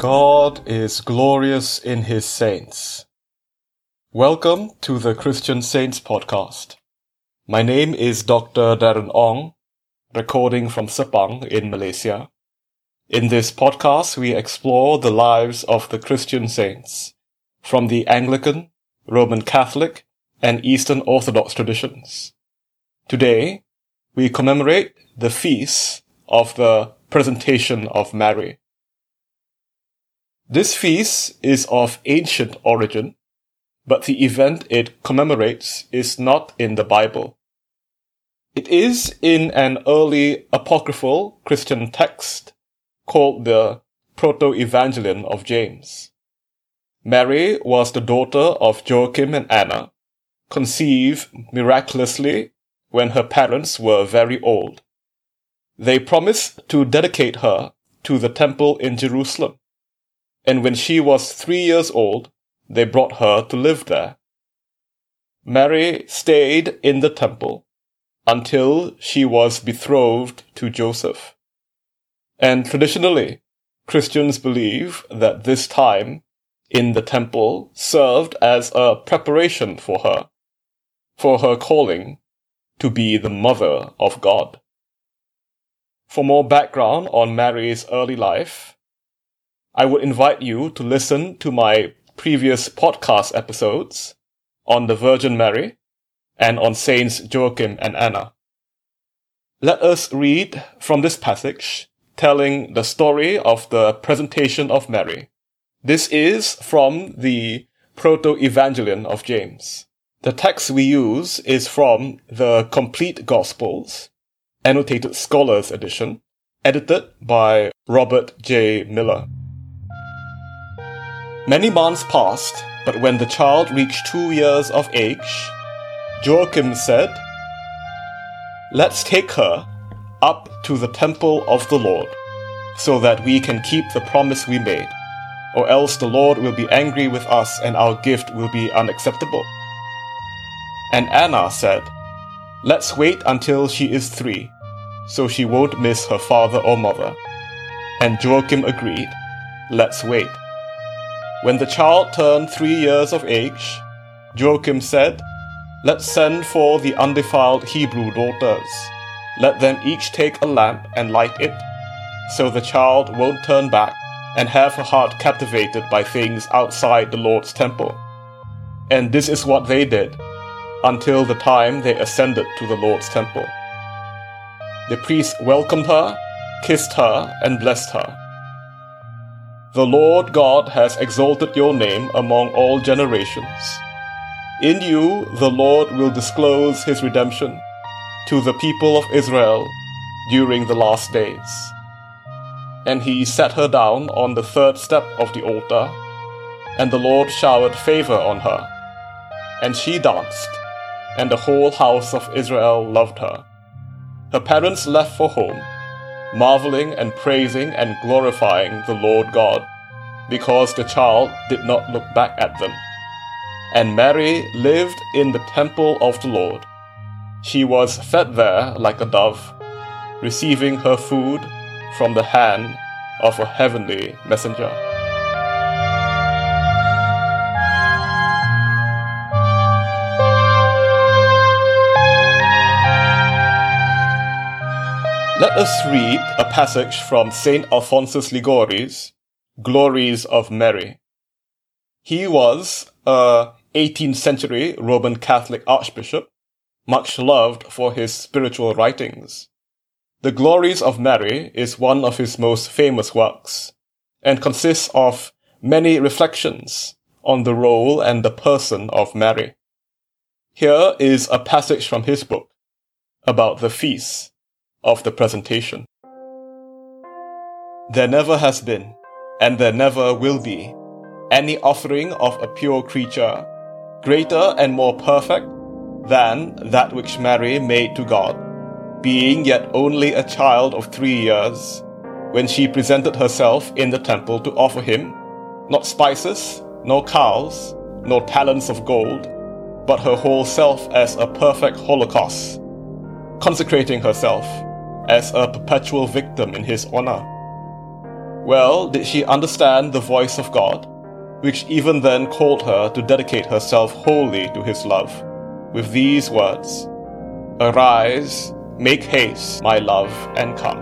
God is glorious in his saints. Welcome to the Christian Saints podcast. My name is Dr. Darren Ong, recording from Sepang in Malaysia. In this podcast, we explore the lives of the Christian saints from the Anglican, Roman Catholic, and Eastern Orthodox traditions. Today, we commemorate the feast of the Presentation of Mary. This feast is of ancient origin, but the event it commemorates is not in the Bible. It is in an early apocryphal Christian text called the Proto-Evangelion of James. Mary was the daughter of Joachim and Anna, conceived miraculously when her parents were very old. They promised to dedicate her to the temple in Jerusalem and when she was three years old, they brought her to live there. Mary stayed in the temple until she was betrothed to Joseph. And traditionally, Christians believe that this time in the temple served as a preparation for her, for her calling to be the mother of God. For more background on Mary's early life, I would invite you to listen to my previous podcast episodes on the Virgin Mary and on Saints Joachim and Anna. Let us read from this passage telling the story of the presentation of Mary. This is from the Proto-Evangelion of James. The text we use is from the Complete Gospels, Annotated Scholars Edition, edited by Robert J. Miller. Many months passed, but when the child reached two years of age, Joachim said, Let's take her up to the temple of the Lord, so that we can keep the promise we made, or else the Lord will be angry with us and our gift will be unacceptable. And Anna said, Let's wait until she is three, so she won't miss her father or mother. And Joachim agreed, Let's wait. When the child turned three years of age, Joachim said, Let's send for the undefiled Hebrew daughters. Let them each take a lamp and light it, so the child won't turn back and have her heart captivated by things outside the Lord's temple. And this is what they did, until the time they ascended to the Lord's temple. The priest welcomed her, kissed her, and blessed her. The Lord God has exalted your name among all generations. In you the Lord will disclose his redemption to the people of Israel during the last days. And he set her down on the third step of the altar, and the Lord showered favor on her. And she danced, and the whole house of Israel loved her. Her parents left for home marveling and praising and glorifying the Lord God, because the child did not look back at them. And Mary lived in the temple of the Lord. She was fed there like a dove, receiving her food from the hand of a heavenly messenger. Let us read a passage from St. Alphonsus Liguori's Glories of Mary. He was a 18th century Roman Catholic archbishop, much loved for his spiritual writings. The Glories of Mary is one of his most famous works and consists of many reflections on the role and the person of Mary. Here is a passage from his book about the feast of the presentation. There never has been, and there never will be, any offering of a pure creature greater and more perfect than that which Mary made to God, being yet only a child of three years, when she presented herself in the temple to offer him not spices, nor cows, nor talents of gold, but her whole self as a perfect holocaust, consecrating herself as a perpetual victim in his honor. Well, did she understand the voice of God, which even then called her to dedicate herself wholly to his love, with these words Arise, make haste, my love, and come.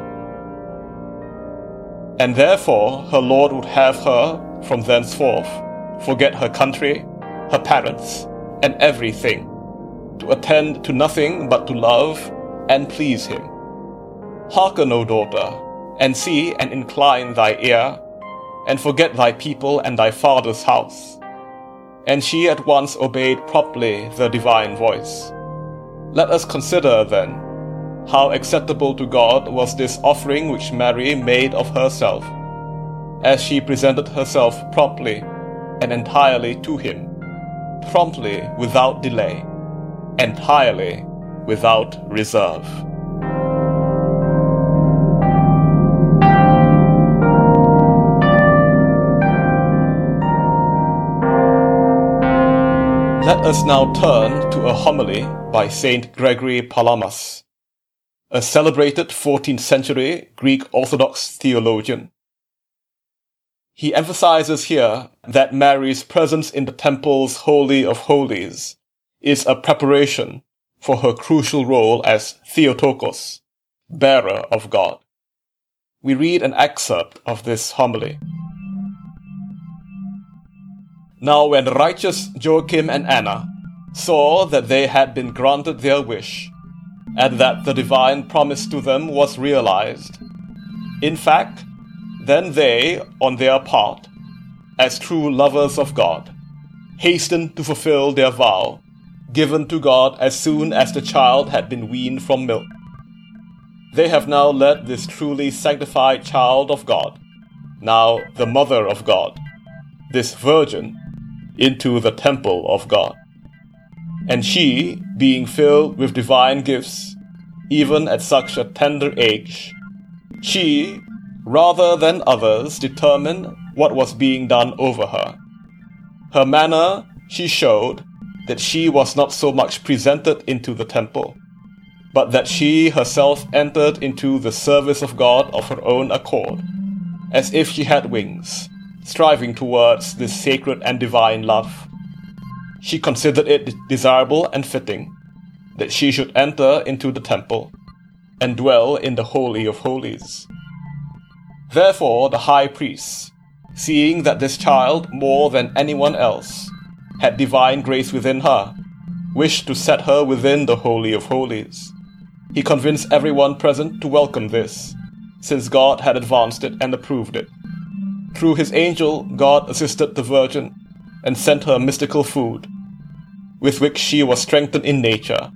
And therefore her Lord would have her, from thenceforth, forget her country, her parents, and everything, to attend to nothing but to love and please him. Hearken, O daughter, and see and incline thy ear, and forget thy people and thy father's house. And she at once obeyed promptly the divine voice. Let us consider, then, how acceptable to God was this offering which Mary made of herself, as she presented herself promptly and entirely to Him, promptly without delay, entirely without reserve. Let us now turn to a homily by Saint Gregory Palamas, a celebrated 14th century Greek Orthodox theologian. He emphasizes here that Mary's presence in the temple's Holy of Holies is a preparation for her crucial role as Theotokos, bearer of God. We read an excerpt of this homily. Now, when righteous Joachim and Anna saw that they had been granted their wish, and that the divine promise to them was realized, in fact, then they, on their part, as true lovers of God, hastened to fulfill their vow, given to God as soon as the child had been weaned from milk. They have now led this truly sanctified child of God, now the mother of God, this virgin, into the temple of God. And she, being filled with divine gifts, even at such a tender age, she, rather than others determined what was being done over her. Her manner, she showed that she was not so much presented into the temple, but that she herself entered into the service of God of her own accord, as if she had wings, striving towards this sacred and divine love. She considered it desirable and fitting that she should enter into the temple and dwell in the Holy of Holies Therefore, the high priest, seeing that this child, more than anyone else, had divine grace within her, wished to set her within the Holy of Holies. He convinced everyone present to welcome this, since God had advanced it and approved it. Through his angel, God assisted the Virgin and sent her mystical food, with which she was strengthened in nature,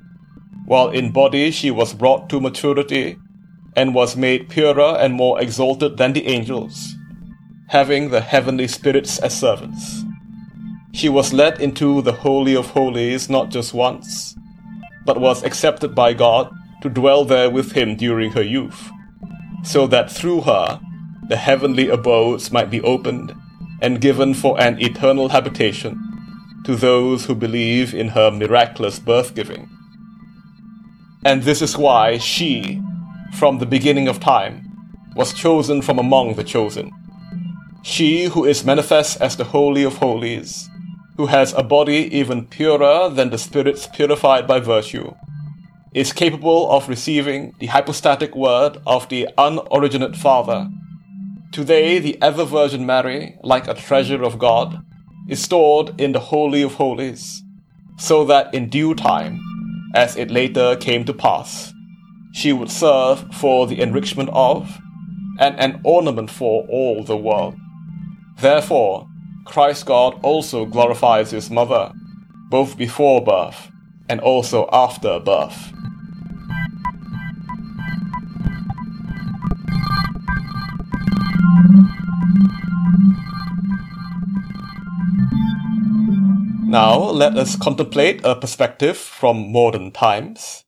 while in body she was brought to maturity and was made purer and more exalted than the angels, having the heavenly spirits as servants. She was led into the Holy of Holies not just once, but was accepted by God to dwell there with Him during her youth, so that through her the heavenly abodes might be opened and given for an eternal habitation to those who believe in her miraculous birth giving. And this is why she, from the beginning of time, was chosen from among the chosen. She who is manifest as the Holy of Holies, who has a body even purer than the spirits purified by virtue, is capable of receiving the hypostatic word of the unoriginate Father. Today, the ever Virgin Mary, like a treasure of God, is stored in the Holy of Holies, so that in due time, as it later came to pass, she would serve for the enrichment of and an ornament for all the world. Therefore, Christ God also glorifies his mother, both before birth and also after birth. Now, let us contemplate a perspective from modern times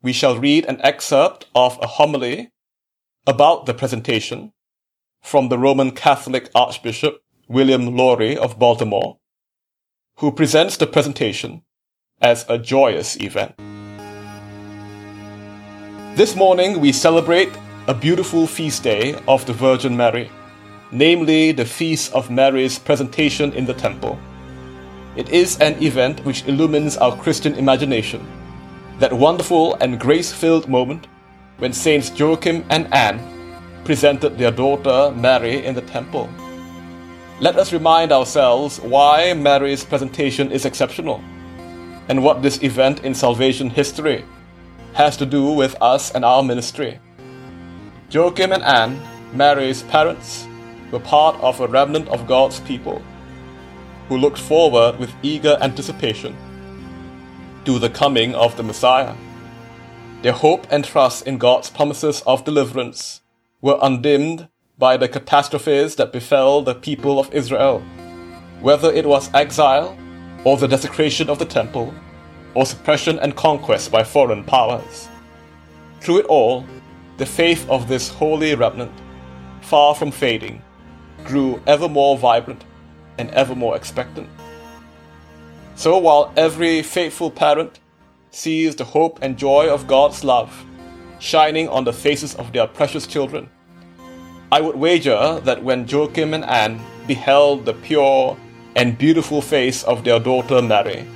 we shall read an excerpt of a homily about the presentation from the Roman Catholic Archbishop William Lori of Baltimore, who presents the presentation as a joyous event. This morning we celebrate a beautiful feast day of the Virgin Mary, namely the Feast of Mary's presentation in the Temple. It is an event which illumines our Christian imagination, that wonderful and grace filled moment when Saints Joachim and Anne presented their daughter Mary in the temple. Let us remind ourselves why Mary's presentation is exceptional and what this event in salvation history has to do with us and our ministry. Joachim and Anne, Mary's parents, were part of a remnant of God's people who looked forward with eager anticipation to the coming of the Messiah. Their hope and trust in God's promises of deliverance were undimmed by the catastrophes that befell the people of Israel, whether it was exile or the desecration of the temple or suppression and conquest by foreign powers. Through it all, the faith of this holy remnant, far from fading, grew ever more vibrant and ever more expectant. So while every faithful parent sees the hope and joy of God's love shining on the faces of their precious children, I would wager that when Joachim and Anne beheld the pure and beautiful face of their daughter Mary,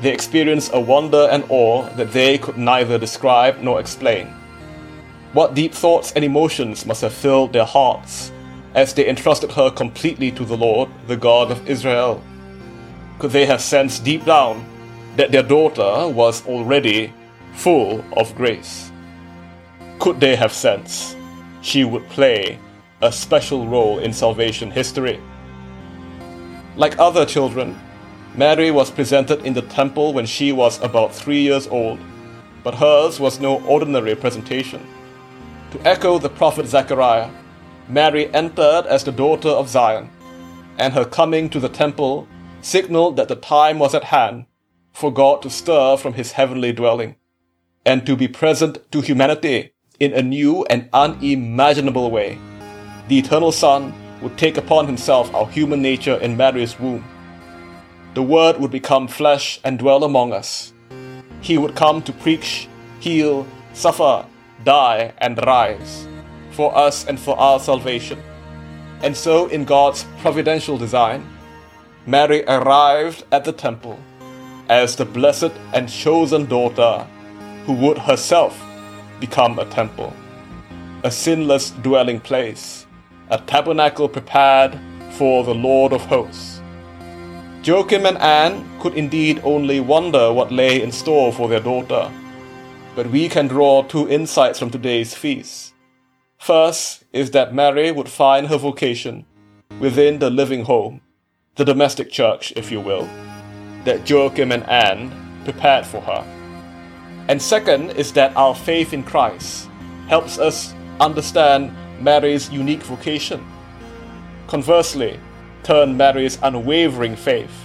they experienced a wonder and awe that they could neither describe nor explain. What deep thoughts and emotions must have filled their hearts as they entrusted her completely to the Lord, the God of Israel? Could they have sensed deep down that their daughter was already full of grace? Could they have sensed she would play a special role in salvation history? Like other children, Mary was presented in the temple when she was about three years old, but hers was no ordinary presentation. To echo the prophet Zechariah, Mary entered as the daughter of Zion, and her coming to the temple signaled that the time was at hand for God to stir from his heavenly dwelling, and to be present to humanity in a new and unimaginable way. The eternal Son would take upon himself our human nature in Mary's womb the Word would become flesh and dwell among us. He would come to preach, heal, suffer, die, and rise for us and for our salvation. And so, in God's providential design, Mary arrived at the temple as the blessed and chosen daughter who would herself become a temple, a sinless dwelling place, a tabernacle prepared for the Lord of hosts. Joachim and Anne could indeed only wonder what lay in store for their daughter. But we can draw two insights from today's feast. First is that Mary would find her vocation within the living home, the domestic church, if you will, that Joachim and Anne prepared for her. And second is that our faith in Christ helps us understand Mary's unique vocation. Conversely, turn Mary's unwavering faith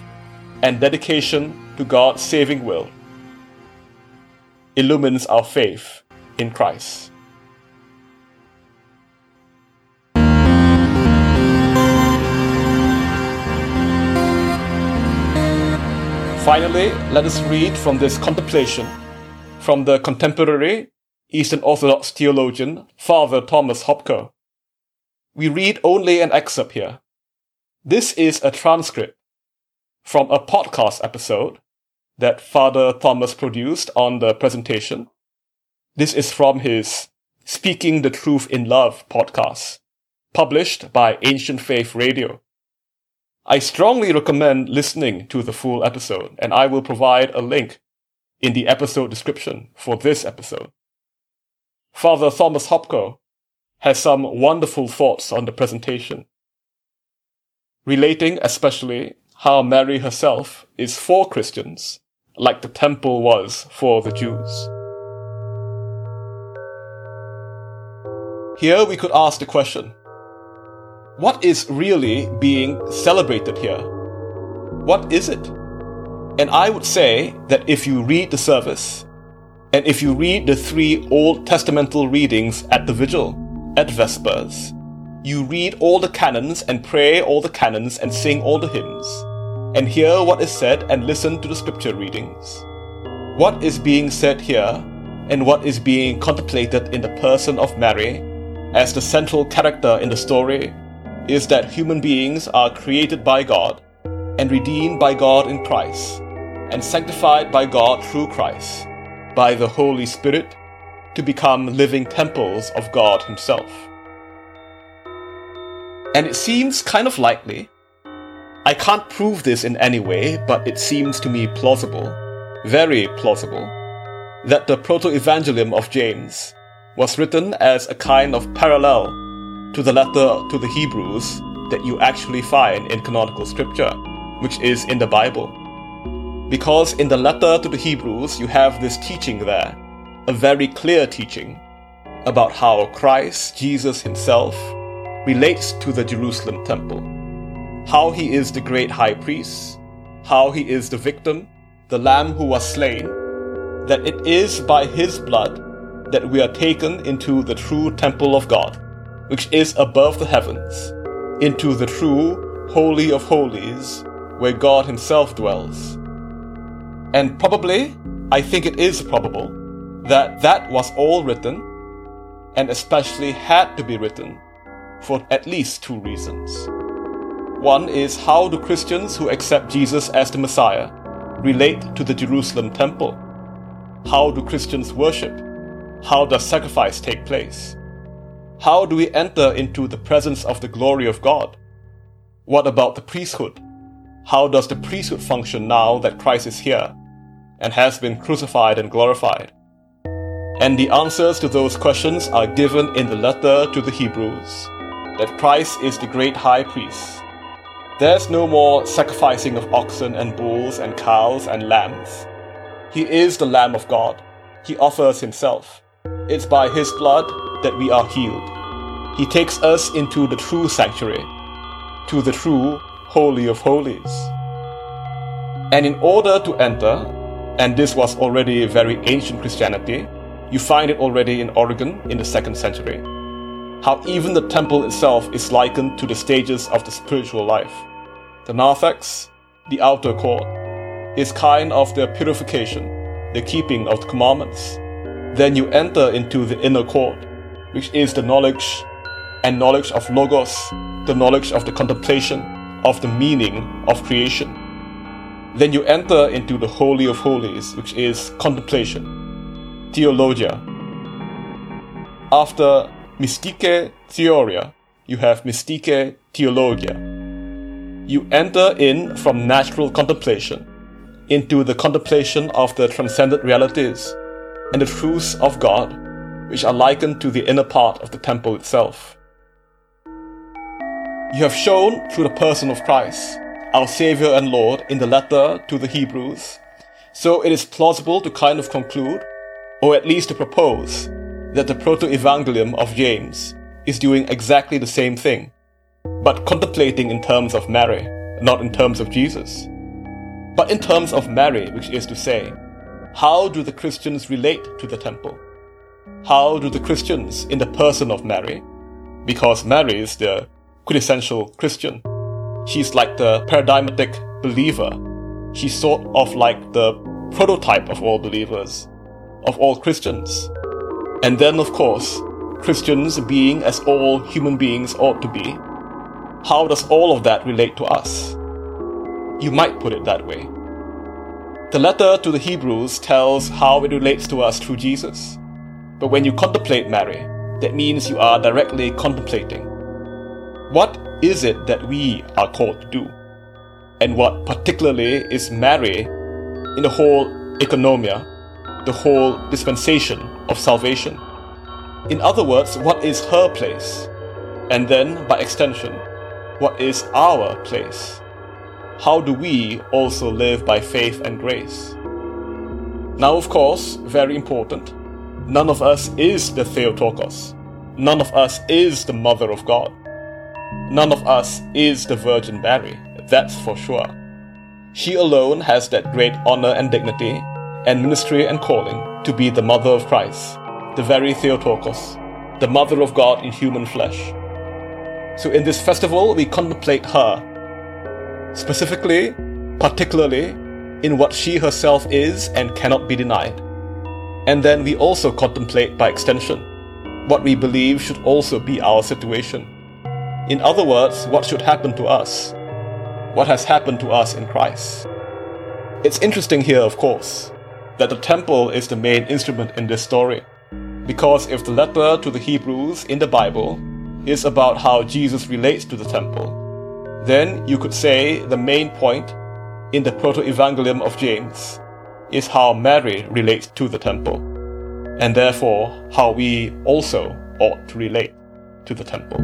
and dedication to God's saving will illumines our faith in Christ. Finally, let us read from this contemplation from the contemporary Eastern Orthodox theologian Father Thomas Hopko. We read only an excerpt here, this is a transcript from a podcast episode that Father Thomas produced on the presentation. This is from his Speaking the Truth in Love podcast, published by Ancient Faith Radio. I strongly recommend listening to the full episode, and I will provide a link in the episode description for this episode. Father Thomas Hopko has some wonderful thoughts on the presentation relating especially how Mary herself is for Christians, like the temple was for the Jews. Here we could ask the question what is really being celebrated here? What is it? And I would say that if you read the service, and if you read the three Old Testamental readings at the Vigil, at Vespers, you read all the canons and pray all the canons and sing all the hymns, and hear what is said and listen to the scripture readings. What is being said here and what is being contemplated in the person of Mary as the central character in the story is that human beings are created by God and redeemed by God in Christ and sanctified by God through Christ by the Holy Spirit to become living temples of God Himself. And it seems kind of likely. I can't prove this in any way, but it seems to me plausible, very plausible, that the Proto Evangelium of James was written as a kind of parallel to the letter to the Hebrews that you actually find in canonical scripture, which is in the Bible. Because in the letter to the Hebrews, you have this teaching there, a very clear teaching about how Christ, Jesus Himself, relates to the Jerusalem temple. How he is the great high priest, how he is the victim, the lamb who was slain, that it is by his blood that we are taken into the true temple of God, which is above the heavens, into the true Holy of Holies, where God Himself dwells. And probably, I think it is probable, that that was all written, and especially had to be written for at least two reasons. One is how do Christians who accept Jesus as the Messiah relate to the Jerusalem temple? How do Christians worship? How does sacrifice take place? How do we enter into the presence of the glory of God? What about the priesthood? How does the priesthood function now that Christ is here and has been crucified and glorified? And the answers to those questions are given in the letter to the Hebrews that Christ is the great high priest. There's no more sacrificing of oxen and bulls and cows and lambs. He is the Lamb of God. He offers himself. It's by his blood that we are healed. He takes us into the true sanctuary, to the true Holy of Holies. And in order to enter, and this was already a very ancient Christianity, you find it already in Origen in the second century how even the temple itself is likened to the stages of the spiritual life. The narthex, the outer court, is kind of the purification, the keeping of the commandments. Then you enter into the inner court, which is the knowledge and knowledge of Logos, the knowledge of the contemplation of the meaning of creation. Then you enter into the Holy of Holies, which is contemplation, theologia. After Mystique Theoria, you have Mystique Theologia. You enter in from natural contemplation into the contemplation of the transcendent realities and the truths of God, which are likened to the inner part of the temple itself. You have shown through the person of Christ, our Savior and Lord, in the letter to the Hebrews, so it is plausible to kind of conclude, or at least to propose, that the Proto-Evangelium of James is doing exactly the same thing, but contemplating in terms of Mary, not in terms of Jesus. But in terms of Mary, which is to say, how do the Christians relate to the temple? How do the Christians, in the person of Mary, because Mary is the quintessential Christian, she's like the paradigmatic believer, she's sort of like the prototype of all believers, of all Christians. And then, of course, Christians being as all human beings ought to be. How does all of that relate to us? You might put it that way. The letter to the Hebrews tells how it relates to us through Jesus. But when you contemplate Mary, that means you are directly contemplating. What is it that we are called to do? And what particularly is Mary in the whole economia, the whole dispensation of salvation. In other words, what is her place? And then, by extension, what is our place? How do we also live by faith and grace? Now, of course, very important, none of us is the Theotokos. None of us is the Mother of God. None of us is the Virgin Mary, that's for sure. She alone has that great honor and dignity, and ministry and calling to be the mother of Christ, the very Theotokos, the mother of God in human flesh. So in this festival, we contemplate her. Specifically, particularly in what she herself is and cannot be denied. And then we also contemplate by extension what we believe should also be our situation. In other words, what should happen to us, what has happened to us in Christ. It's interesting here, of course, that the temple is the main instrument in this story. Because if the letter to the Hebrews in the Bible is about how Jesus relates to the temple, then you could say the main point in the Proto-Evangelium of James is how Mary relates to the temple, and therefore how we also ought to relate to the temple.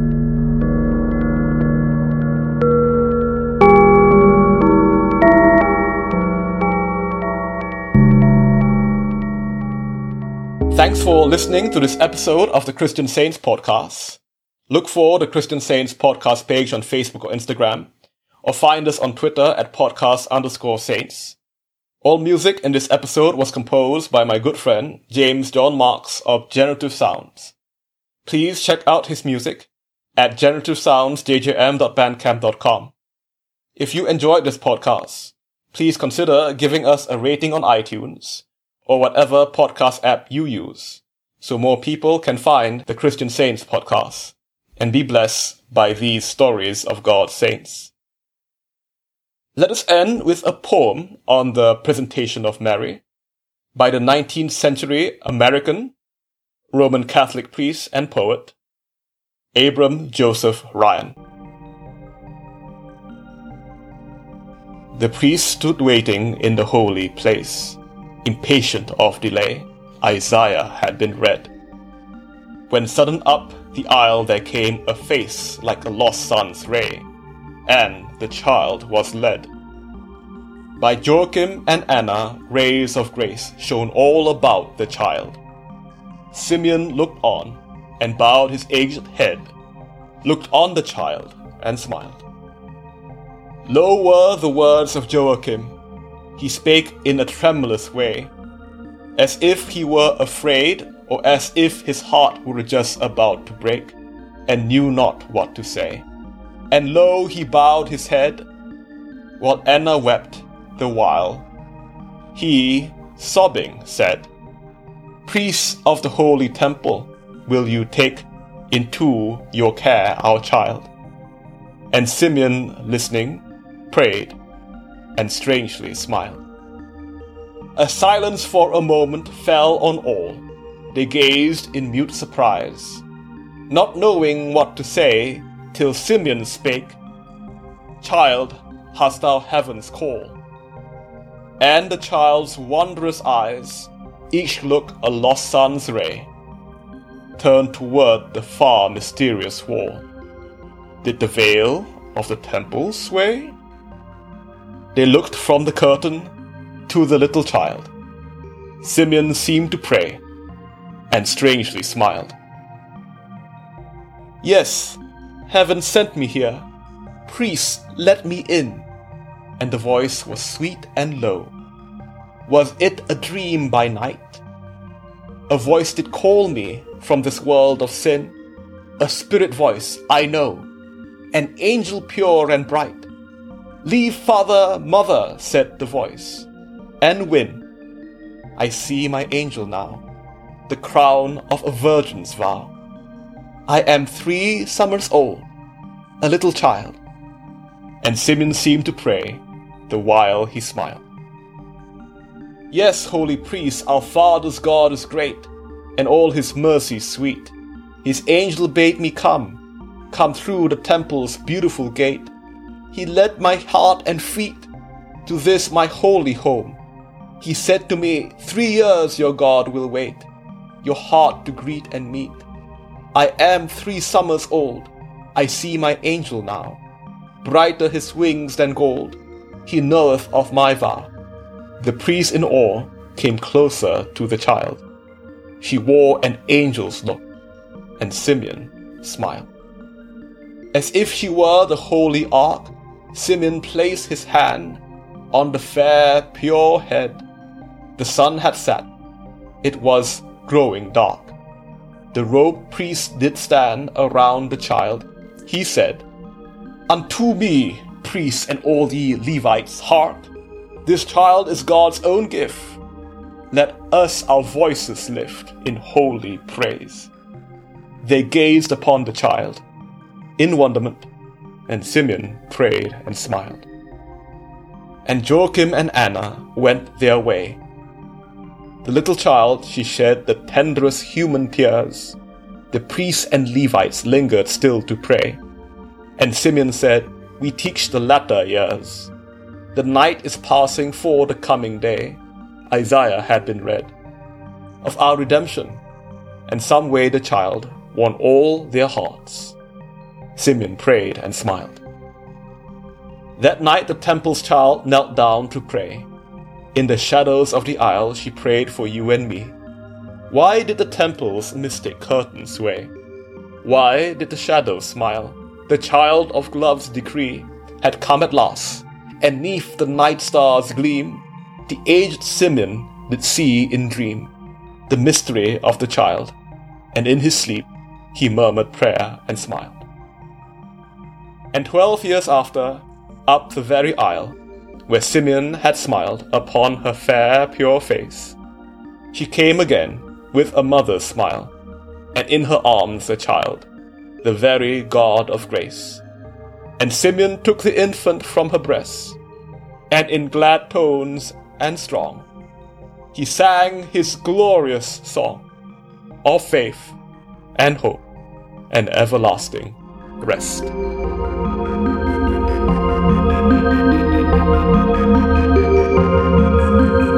Thanks for listening to this episode of the Christian Saints podcast. Look for the Christian Saints podcast page on Facebook or Instagram, or find us on Twitter at podcast underscore saints. All music in this episode was composed by my good friend James John Marks of Generative Sounds. Please check out his music at generativesoundsjjm.bandcamp.com. If you enjoyed this podcast, please consider giving us a rating on iTunes or whatever podcast app you use so more people can find the Christian Saints podcast and be blessed by these stories of God's saints. Let us end with a poem on the presentation of Mary by the 19th century American Roman Catholic priest and poet Abram Joseph Ryan. The priest stood waiting in the holy place impatient of delay, Isaiah had been read. When sudden up the aisle there came a face like a lost sun's ray, and the child was led. By Joachim and Anna, rays of grace shone all about the child. Simeon looked on and bowed his aged head, looked on the child and smiled. Low were the words of Joachim, he spake in a tremulous way, as if he were afraid, or as if his heart were just about to break, and knew not what to say. And lo, he bowed his head, while Anna wept the while. He, sobbing, said, Priests of the holy temple, will you take into your care our child? And Simeon, listening, prayed, and strangely smiled. A silence for a moment fell on all. They gazed in mute surprise, not knowing what to say, till Simeon spake, Child, hast thou heaven's call? And the child's wondrous eyes, each look a lost sun's ray, turned toward the far mysterious wall. Did the veil of the temple sway? They looked from the curtain to the little child. Simeon seemed to pray, and strangely smiled. Yes, heaven sent me here. Priests, let me in. And the voice was sweet and low. Was it a dream by night? A voice did call me from this world of sin. A spirit voice, I know. An angel pure and bright Leave father, mother, said the voice, and win. I see my angel now, the crown of a virgin's vow. I am three summers old, a little child. And Simeon seemed to pray, the while he smiled. Yes, holy priest, our Father's God is great, and all his mercies sweet. His angel bade me come, come through the temple's beautiful gate he led my heart and feet to this my holy home. He said to me, Three years your God will wait, your heart to greet and meet. I am three summers old, I see my angel now. Brighter his wings than gold, he knoweth of my vow. The priest in awe came closer to the child. She wore an angel's look, and Simeon smiled. As if she were the holy ark, Simeon placed his hand on the fair, pure head. The sun had set. It was growing dark. The robed priest did stand around the child. He said, Unto me priests and all ye Levites, hark! This child is God's own gift. Let us our voices lift in holy praise. They gazed upon the child in wonderment, and Simeon prayed and smiled. And Joachim and Anna went their way. The little child, she shed the tenderest human tears. The priests and Levites lingered still to pray. And Simeon said, We teach the latter years. The night is passing for the coming day. Isaiah had been read of our redemption, and some way the child won all their hearts. Simeon prayed and smiled. That night the temple's child knelt down to pray. In the shadows of the aisle she prayed for you and me. Why did the temple's mystic curtains sway? Why did the shadows smile? The child of love's decree had come at last and neath the night star's gleam, the aged Simeon did see in dream the mystery of the child, and in his sleep he murmured prayer and smiled. And twelve years after, up the very aisle, where Simeon had smiled upon her fair, pure face, she came again with a mother's smile, and in her arms a child, the very God of grace. And Simeon took the infant from her breast, and in glad tones and strong, he sang his glorious song of faith and hope and everlasting rest. Thank you.